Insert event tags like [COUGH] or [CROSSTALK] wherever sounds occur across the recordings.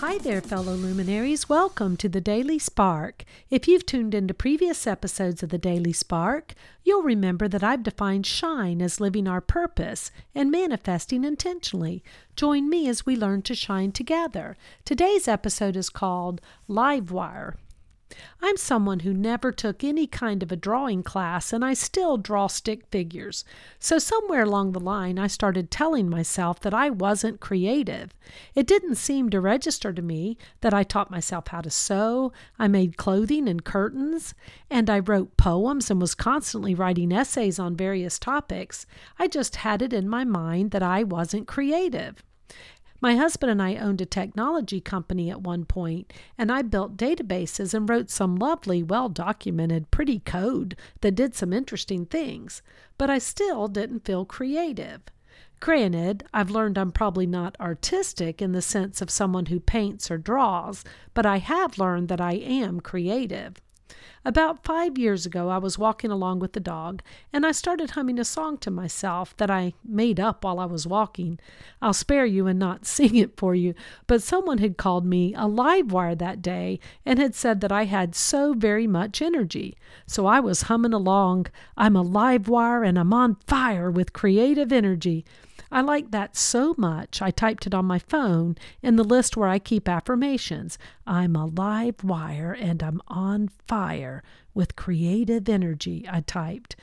Hi there, fellow luminaries. Welcome to the Daily Spark. If you've tuned into previous episodes of the Daily Spark, you'll remember that I've defined shine as living our purpose and manifesting intentionally. Join me as we learn to shine together. Today's episode is called Livewire. I'm someone who never took any kind of a drawing class and I still draw stick figures. So, somewhere along the line, I started telling myself that I wasn't creative. It didn't seem to register to me that I taught myself how to sew, I made clothing and curtains, and I wrote poems and was constantly writing essays on various topics. I just had it in my mind that I wasn't creative. My husband and I owned a technology company at one point, and I built databases and wrote some lovely, well documented, pretty code that did some interesting things, but I still didn't feel creative. Granted, I've learned I'm probably not artistic in the sense of someone who paints or draws, but I have learned that I am creative. About five years ago, I was walking along with the dog, and I started humming a song to myself that I made up while I was walking. I'll spare you and not [LAUGHS] sing it for you, but someone had called me a live wire that day and had said that I had so very much energy. So I was humming along, I'm a live wire and I'm on fire with creative energy. I like that so much, I typed it on my phone in the list where I keep affirmations. I'm a live wire and I'm on fire with creative energy, I typed.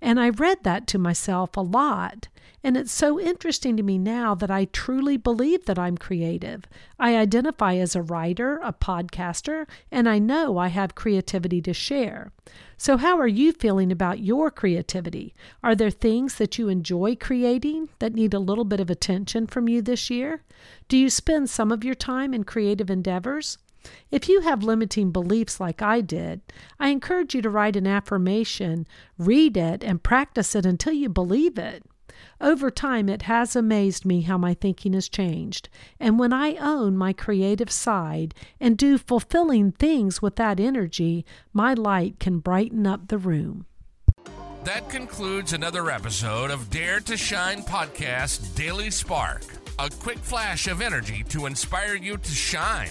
And I read that to myself a lot. And it's so interesting to me now that I truly believe that I'm creative. I identify as a writer, a podcaster, and I know I have creativity to share. So, how are you feeling about your creativity? Are there things that you enjoy creating that need a little bit of attention from you this year? Do you spend some of your time in creative endeavors? If you have limiting beliefs like I did, I encourage you to write an affirmation, read it, and practice it until you believe it. Over time, it has amazed me how my thinking has changed. And when I own my creative side and do fulfilling things with that energy, my light can brighten up the room. That concludes another episode of Dare to Shine Podcast Daily Spark. A quick flash of energy to inspire you to shine.